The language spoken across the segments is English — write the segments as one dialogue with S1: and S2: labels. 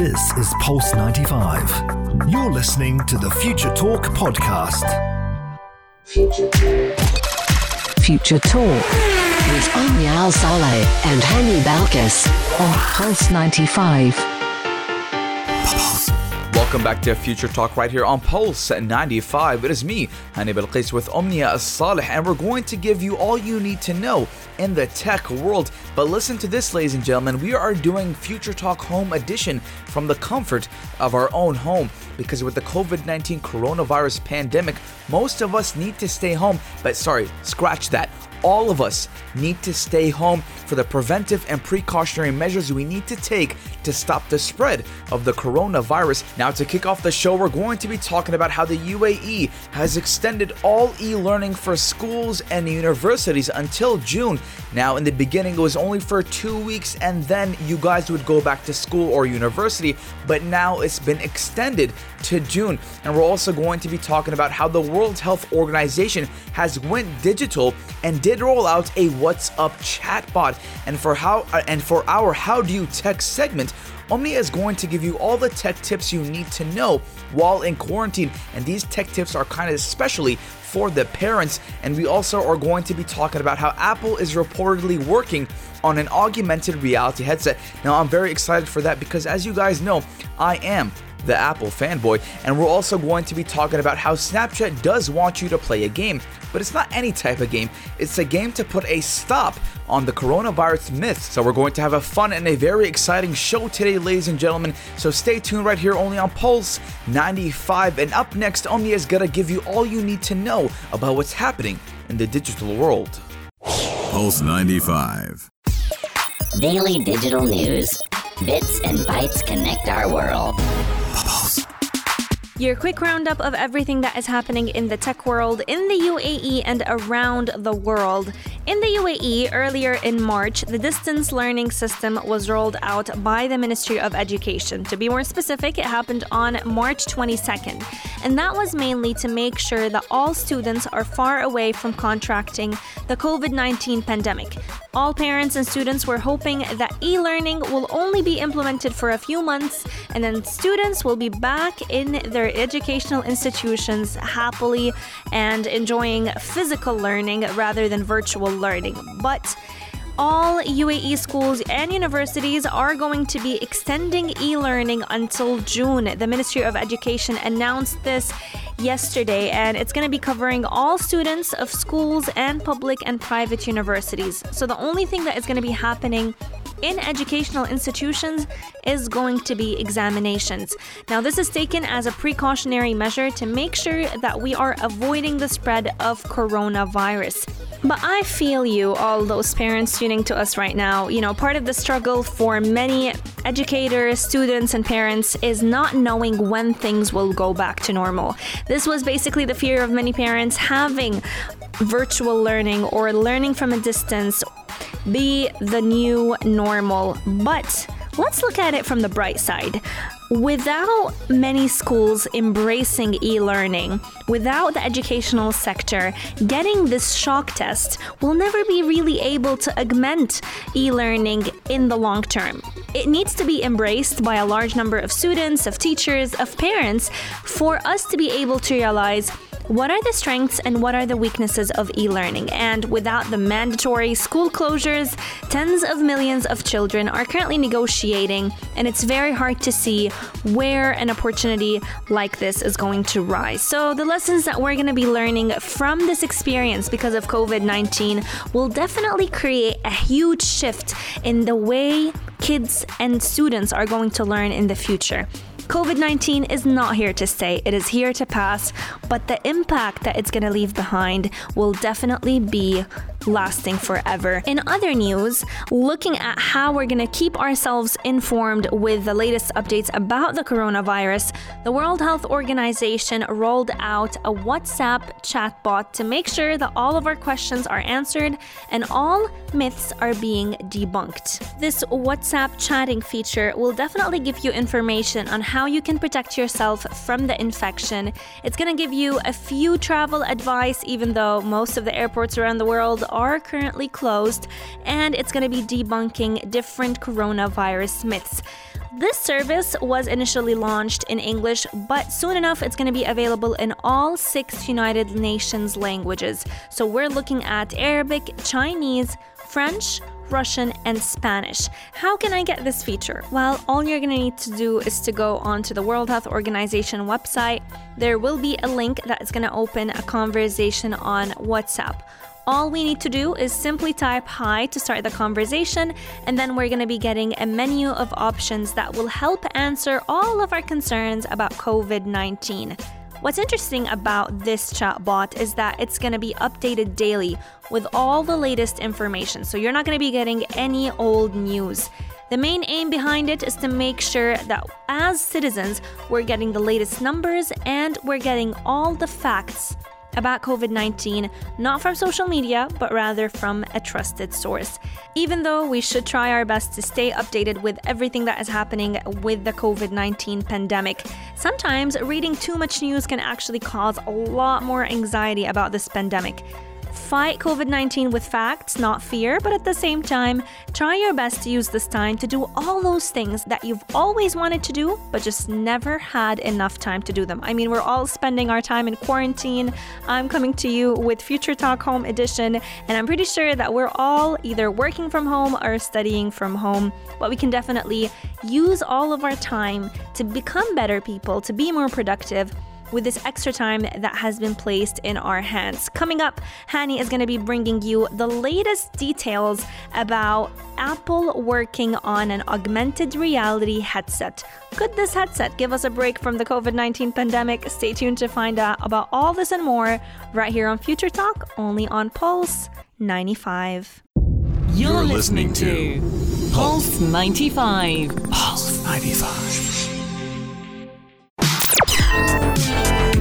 S1: This is Pulse 95. You're listening to the Future Talk podcast.
S2: Future Talk.
S3: Future Talk with Omni Al Saleh and Hani Balkis on Pulse 95.
S4: Welcome back to Future Talk right here on Pulse 95. It is me, Hani Balqis with Omnia Saleh, and we're going to give you all you need to know in the tech world. But listen to this, ladies and gentlemen, we are doing Future Talk Home Edition from the comfort of our own home because with the COVID 19 coronavirus pandemic, most of us need to stay home. But sorry, scratch that all of us need to stay home for the preventive and precautionary measures we need to take to stop the spread of the coronavirus. Now, to kick off the show, we're going to be talking about how the UAE has extended all e learning for schools and universities until June. Now, in the beginning, it was only for two weeks, and then you guys would go back to school or university, but now it's been extended to June. And we're also going to be talking about how the World Health Organization has went digital and did roll out a WhatsApp chatbot. And for how uh, and for our How Do You Tech segment, Omnia is going to give you all the tech tips you need to know while in quarantine. And these tech tips are kind of especially for the parents. And we also are going to be talking about how Apple is reportedly working on an augmented reality headset. Now, I'm very excited for that because, as you guys know, I am the Apple fanboy, and we're also going to be talking about how Snapchat does want you to play a game, but it's not any type of game. It's a game to put a stop on the coronavirus myth. So we're going to have a fun and a very exciting show today, ladies and gentlemen. So stay tuned right here only on Pulse 95. And up next, Omnia is gonna give you all you need to know about what's happening in the digital world.
S5: Pulse 95.
S2: Daily digital news. Bits and bytes connect our world.
S6: Your quick roundup of everything that is happening in the tech world in the UAE and around the world. In the UAE, earlier in March, the distance learning system was rolled out by the Ministry of Education. To be more specific, it happened on March 22nd. And that was mainly to make sure that all students are far away from contracting the COVID 19 pandemic. All parents and students were hoping that e learning will only be implemented for a few months and then students will be back in their educational institutions happily and enjoying physical learning rather than virtual learning. But all UAE schools and universities are going to be extending e learning until June. The Ministry of Education announced this yesterday, and it's going to be covering all students of schools and public and private universities. So the only thing that is going to be happening in educational institutions is going to be examinations. Now, this is taken as a precautionary measure to make sure that we are avoiding the spread of coronavirus. But I feel you, all those parents tuning to us right now. You know, part of the struggle for many educators, students, and parents is not knowing when things will go back to normal. This was basically the fear of many parents having virtual learning or learning from a distance be the new normal. But let's look at it from the bright side. Without many schools embracing e learning, without the educational sector getting this shock test, we'll never be really able to augment e learning in the long term. It needs to be embraced by a large number of students, of teachers, of parents for us to be able to realize what are the strengths and what are the weaknesses of e learning? And without the mandatory school closures, tens of millions of children are currently negotiating, and it's very hard to see where an opportunity like this is going to rise. So, the lessons that we're going to be learning from this experience because of COVID 19 will definitely create a huge shift in the way kids and students are going to learn in the future. COVID 19 is not here to stay, it is here to pass, but the impact that it's going to leave behind will definitely be lasting forever. In other news, looking at how we're going to keep ourselves informed with the latest updates about the coronavirus, the World Health Organization rolled out a WhatsApp chatbot to make sure that all of our questions are answered and all myths are being debunked. This WhatsApp chatting feature will definitely give you information on how you can protect yourself from the infection. It's going to give you a few travel advice, even though most of the airports around the world are currently closed, and it's going to be debunking different coronavirus myths. This service was initially launched in English, but soon enough it's going to be available in all six United Nations languages. So we're looking at Arabic, Chinese, French, Russian, and Spanish. How can I get this feature? Well, all you're going to need to do is to go onto the World Health Organization website. There will be a link that is going to open a conversation on WhatsApp. All we need to do is simply type hi to start the conversation, and then we're going to be getting a menu of options that will help answer all of our concerns about COVID 19. What's interesting about this chatbot is that it's going to be updated daily with all the latest information, so you're not going to be getting any old news. The main aim behind it is to make sure that as citizens, we're getting the latest numbers and we're getting all the facts about COVID 19, not from social media, but rather from a trusted source. Even though we should try our best to stay updated with everything that is happening with the COVID 19 pandemic, sometimes reading too much news can actually cause a lot more anxiety about this pandemic. Fight COVID 19 with facts, not fear, but at the same time, try your best to use this time to do all those things that you've always wanted to do, but just never had enough time to do them. I mean, we're all spending our time in quarantine. I'm coming to you with Future Talk Home Edition, and I'm pretty sure that we're all either working from home or studying from home. But we can definitely use all of our time to become better people, to be more productive with this extra time that has been placed in our hands. Coming up, Hani is going to be bringing you the latest details about Apple working on an augmented reality headset. Could this headset give us a break from the COVID 19 pandemic? Stay tuned to find out about all this and more right here on Future Talk, only on Pulse 95.
S3: You're, You're listening, listening to Pulse 95.
S5: Pulse 95.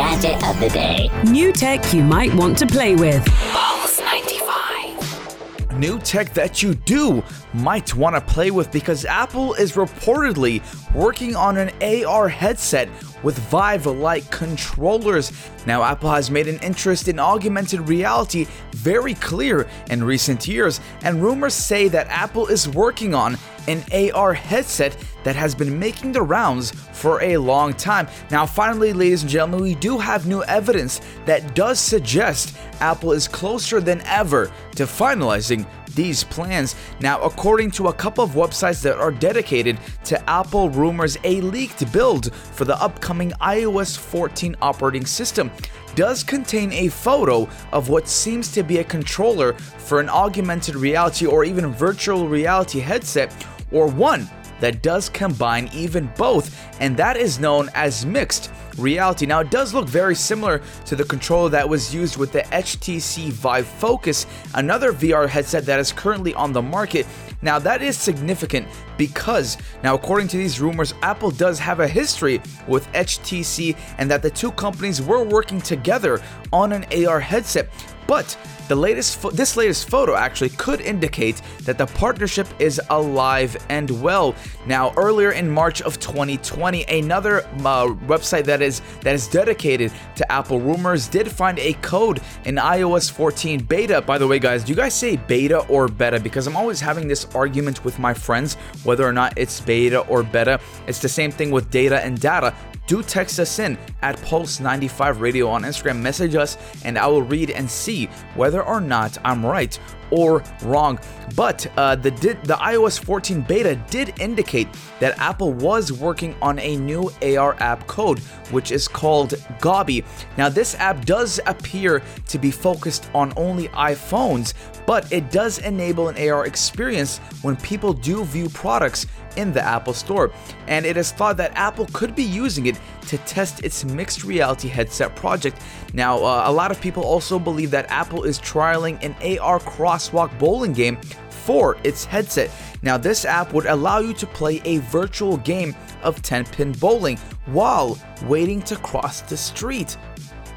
S2: Gadget of the day.
S7: New tech you might want to play with.
S3: Pulse 95.
S4: New tech that you do might want to play with because Apple is reportedly working on an AR headset with Vive like controllers. Now, Apple has made an interest in augmented reality very clear in recent years, and rumors say that Apple is working on an AR headset that has been making the rounds for a long time. Now, finally, ladies and gentlemen, we do have new evidence that does suggest Apple is closer than ever to finalizing these plans. Now, according to a couple of websites that are dedicated to Apple rumors, a leaked build for the upcoming iOS 14 operating system does contain a photo of what seems to be a controller for an augmented reality or even virtual reality headset, or one that does combine even both, and that is known as mixed reality. Now, it does look very similar to the controller that was used with the HTC Vive Focus, another VR headset that is currently on the market. Now, that is significant because, now, according to these rumors, Apple does have a history with HTC and that the two companies were working together on an AR headset. But the latest fo- this latest photo actually could indicate that the partnership is alive and well. Now, earlier in March of 2020, another uh, website that is that is dedicated to Apple rumors did find a code in iOS 14 beta. By the way, guys, do you guys say beta or beta? Because I'm always having this argument with my friends whether or not it's beta or beta. It's the same thing with data and data do text us in at Pulse95 Radio on Instagram. Message us, and I will read and see whether or not I'm right or wrong. But uh, the the iOS 14 beta did indicate that Apple was working on a new AR app code, which is called Gobi. Now, this app does appear to be focused on only iPhones, but it does enable an AR experience when people do view products in the Apple Store. And it is thought that Apple could be using it to test its mixed reality headset project. Now, uh, a lot of people also believe that Apple is trialing an AR crosswalk bowling game for its headset. Now, this app would allow you to play a virtual game of 10 pin bowling while waiting to cross the street.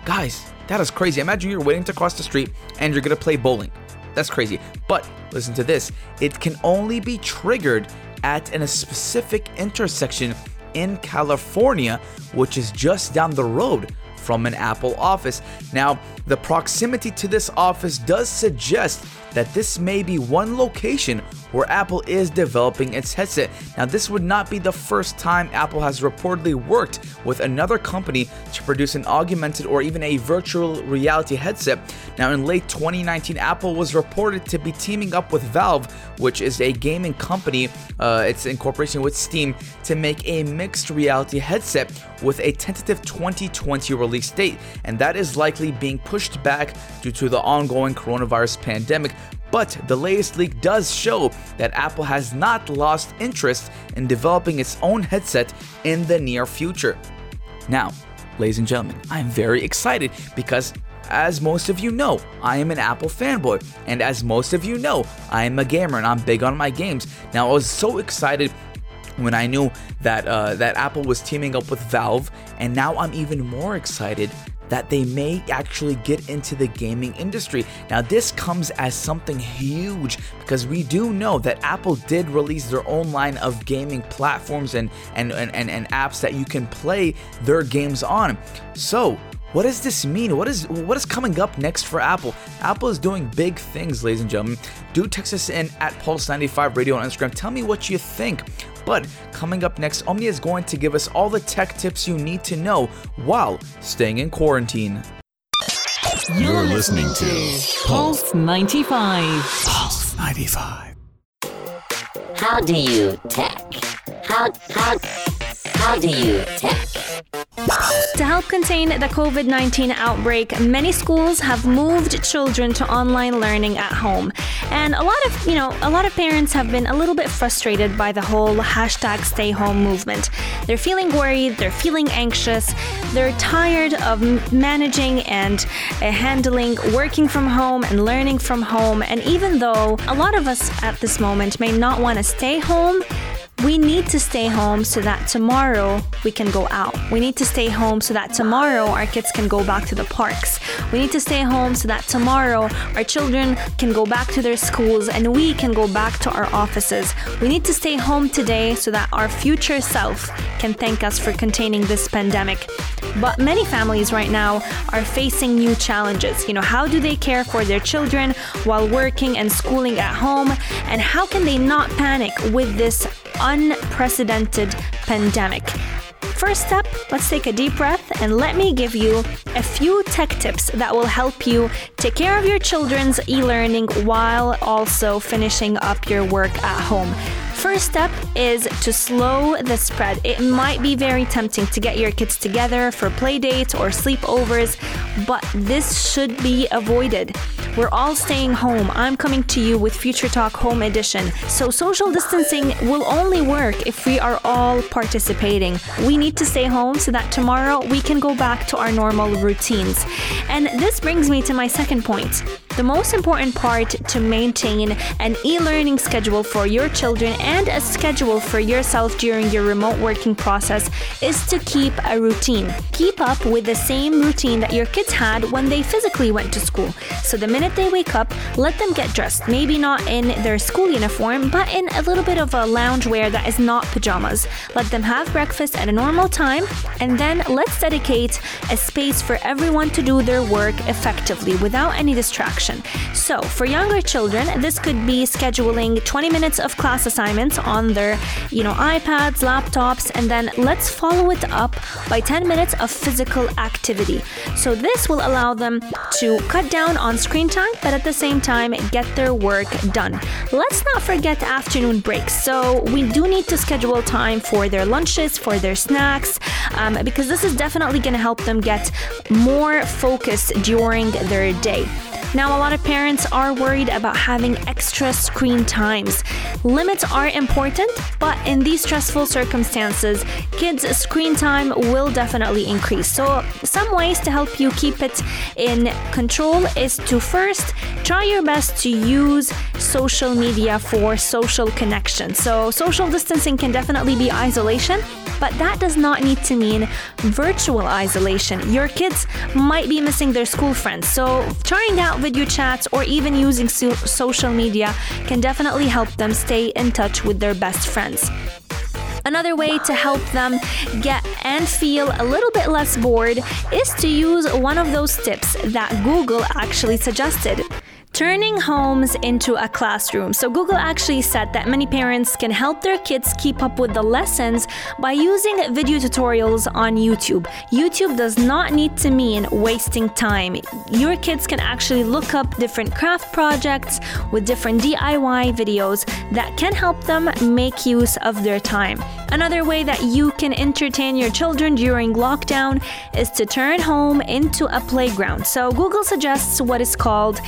S4: Guys, that is crazy. Imagine you're waiting to cross the street and you're gonna play bowling. That's crazy. But listen to this it can only be triggered at in a specific intersection in California, which is just down the road from an Apple office. Now, the proximity to this office does suggest that this may be one location where Apple is developing its headset. Now, this would not be the first time Apple has reportedly worked with another company to produce an augmented or even a virtual reality headset. Now, in late 2019, Apple was reported to be teaming up with Valve, which is a gaming company, uh, it's in cooperation with Steam, to make a mixed reality headset with a tentative 2020 release date. And that is likely being pushed back due to the ongoing coronavirus pandemic. But the latest leak does show that Apple has not lost interest in developing its own headset in the near future. Now, ladies and gentlemen, I'm very excited because as most of you know, I am an Apple fanboy, and as most of you know, I am a gamer and I'm big on my games. Now, I was so excited when I knew that uh, that Apple was teaming up with Valve, and now I'm even more excited that they may actually get into the gaming industry. Now, this comes as something huge because we do know that Apple did release their own line of gaming platforms and, and, and, and, and apps that you can play their games on. So, what does this mean? What is what is coming up next for Apple? Apple is doing big things, ladies and gentlemen. Do text us in at Pulse95 Radio on Instagram. Tell me what you think. But coming up next, Omnia is going to give us all the tech tips you need to know while staying in quarantine.
S3: You're listening to
S7: Pulse 95.
S5: Pulse 95.
S2: How do you tech? How how how do you tech?
S6: To help contain the COVID 19 outbreak, many schools have moved children to online learning at home. And a lot of, you know, a lot of parents have been a little bit frustrated by the whole hashtag stay home movement. They're feeling worried, they're feeling anxious, they're tired of managing and uh, handling working from home and learning from home. And even though a lot of us at this moment may not want to stay home, we need to stay home so that tomorrow we can go out. We need to stay home so that tomorrow our kids can go back to the parks. We need to stay home so that tomorrow our children can go back to their schools and we can go back to our offices. We need to stay home today so that our future self can thank us for containing this pandemic. But many families right now are facing new challenges. You know, how do they care for their children while working and schooling at home? And how can they not panic with this unprecedented pandemic. First up, let's take a deep breath and let me give you a few tech tips that will help you take care of your children's e learning while also finishing up your work at home. First step is to slow the spread. It might be very tempting to get your kids together for play dates or sleepovers, but this should be avoided. We're all staying home. I'm coming to you with Future Talk Home Edition. So, social distancing will only work if we are all participating. We need to stay home so that tomorrow we can go back to our normal routines. And this brings me to my second point. The most important part to maintain an e learning schedule for your children and a schedule for yourself during your remote working process is to keep a routine. Keep up with the same routine that your kids had when they physically went to school. So the minute they wake up, let them get dressed. Maybe not in their school uniform, but in a little bit of a lounge wear that is not pajamas. Let them have breakfast at a normal time, and then let's dedicate a space for everyone to do their work effectively without any So, for younger children, this could be scheduling 20 minutes of class assignments on their, you know, iPads, laptops, and then let's follow it up by 10 minutes of physical activity. So, this will allow them to cut down on screen time, but at the same time get their work done. Let's not forget afternoon breaks. So, we do need to schedule time for their lunches, for their snacks, um, because this is definitely going to help them get more focused during their day. Now, a lot of parents are worried about having extra screen times. Limits are important, but in these stressful circumstances, kids' screen time will definitely increase. So, some ways to help you keep it in control is to first try your best to use social media for social connection. So, social distancing can definitely be isolation, but that does not need to mean virtual isolation. Your kids might be missing their school friends, so trying out video chats or even using so- social media can definitely help them stay in touch with their best friends. Another way to help them get and feel a little bit less bored is to use one of those tips that Google actually suggested. Turning homes into a classroom. So, Google actually said that many parents can help their kids keep up with the lessons by using video tutorials on YouTube. YouTube does not need to mean wasting time. Your kids can actually look up different craft projects with different DIY videos that can help them make use of their time. Another way that you can entertain your children during lockdown is to turn home into a playground. So, Google suggests what is called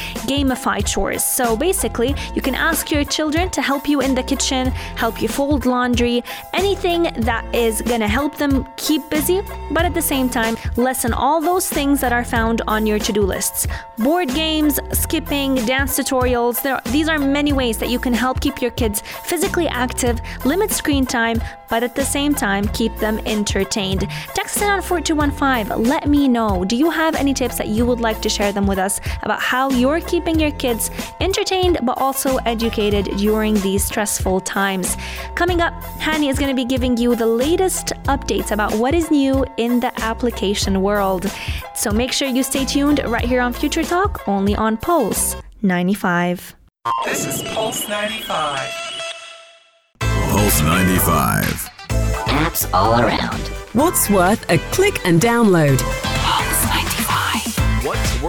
S6: chores. So basically, you can ask your children to help you in the kitchen, help you fold laundry, anything that is gonna help them keep busy, but at the same time, lessen all those things that are found on your to do lists. Board games, skipping, dance tutorials, there, these are many ways that you can help keep your kids physically active, limit screen time, but at the same time, keep them entertained. Text in on 4215. Let me know. Do you have any tips that you would like to share them with us about how you're keeping your kids entertained but also educated during these stressful times? Coming up, Hani is going to be giving you the latest updates about what is new in the application world. So make sure you stay tuned right here on Future Talk, only on Pulse 95.
S5: This is Pulse 95.
S8: Pulse 95.
S2: Apps all around.
S7: What's worth a click and download?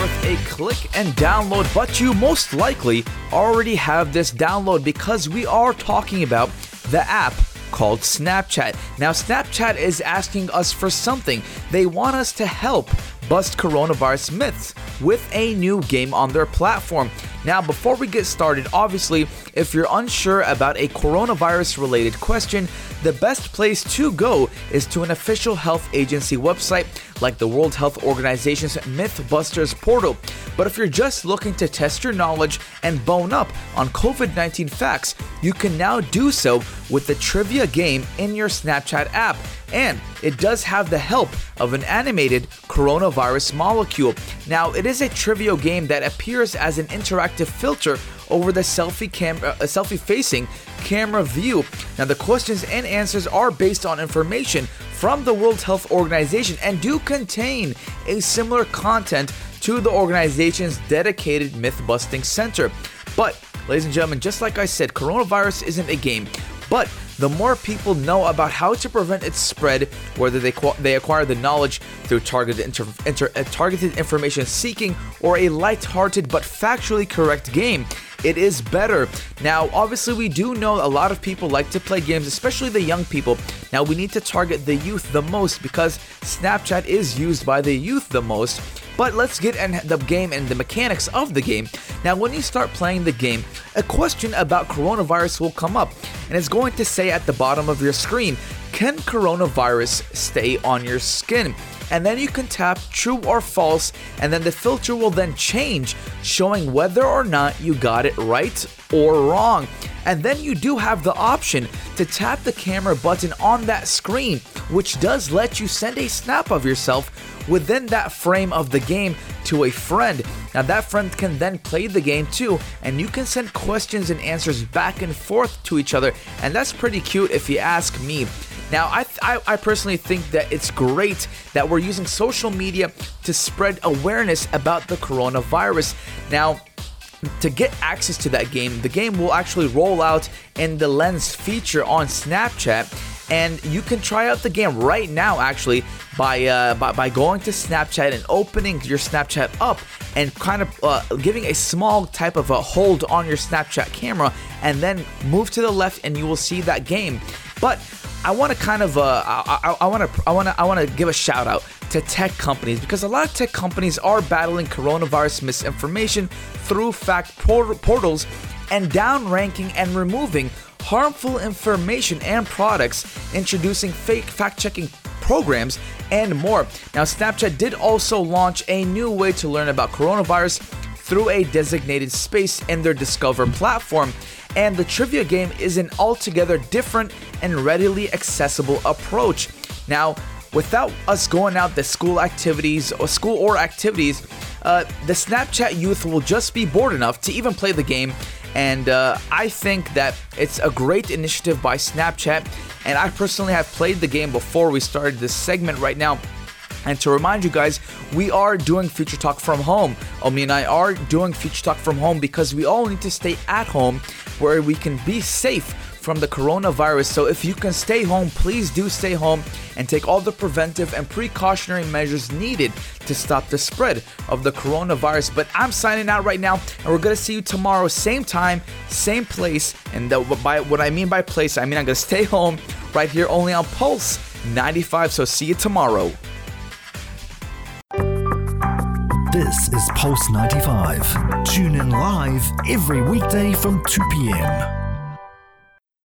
S4: Worth a click and download, but you most likely already have this download because we are talking about the app called Snapchat. Now, Snapchat is asking us for something. They want us to help bust coronavirus myths with a new game on their platform. Now, before we get started, obviously, if you're unsure about a coronavirus related question, the best place to go is to an official health agency website like the World Health Organization's Mythbusters portal. But if you're just looking to test your knowledge and bone up on COVID 19 facts, you can now do so with the trivia game in your Snapchat app. And it does have the help of an animated coronavirus molecule. Now, it is a trivia game that appears as an interactive filter over the selfie camera, uh, selfie facing camera view. Now, the questions and answers are based on information from the World Health Organization and do contain a similar content to the organization's dedicated myth busting center. But, ladies and gentlemen, just like I said, coronavirus isn't a game, but the more people know about how to prevent its spread, whether they they acquire the knowledge through targeted inter- inter- uh, targeted information seeking or a light-hearted but factually correct game, it is better. Now, obviously, we do know a lot of people like to play games, especially the young people. Now, we need to target the youth the most because Snapchat is used by the youth the most. But let's get in the game and the mechanics of the game. Now, when you start playing the game, a question about coronavirus will come up, and it's going to say at the bottom of your screen, Can coronavirus stay on your skin? and then you can tap true or false, and then the filter will then change, showing whether or not you got it right or wrong. And then you do have the option to tap the camera button on that screen, which does let you send a snap of yourself within that frame of the game to a friend. Now, that friend can then play the game too, and you can send questions and answers back and forth to each other, and that's pretty cute if you ask me. Now, I, I, I, personally think that it's great that we're using social media to spread awareness about the coronavirus. Now, to get access to that game, the game will actually roll out in the Lens feature on Snapchat and you can try out the game right now actually by uh, by, by going to Snapchat and opening your Snapchat up and kind of uh, giving a small type of a hold on your Snapchat camera and then move to the left and you will see that game. But I want to kind of uh, I want to I want to I want to give a shout out to tech companies because a lot of tech companies are battling coronavirus misinformation through fact portals and downranking and removing harmful information and products, introducing fake fact checking programs, and more. Now, Snapchat did also launch a new way to learn about coronavirus through a designated space in their Discover platform. And the trivia game is an altogether different and readily accessible approach. Now, without us going out the school activities or school or activities, uh, the Snapchat youth will just be bored enough to even play the game and uh, I think that it's a great initiative by Snapchat. And I personally have played the game before we started this segment right now. And to remind you guys, we are doing Future Talk from home. Omi and I are doing Future Talk from home because we all need to stay at home where we can be safe from the coronavirus. So if you can stay home, please do stay home and take all the preventive and precautionary measures needed to stop the spread of the coronavirus. But I'm signing out right now, and we're gonna see you tomorrow, same time, same place. And the, by what I mean by place, I mean I'm gonna stay home right here only on Pulse 95. So see you tomorrow.
S1: This is Pulse 95. Tune in live every weekday from 2 p.m.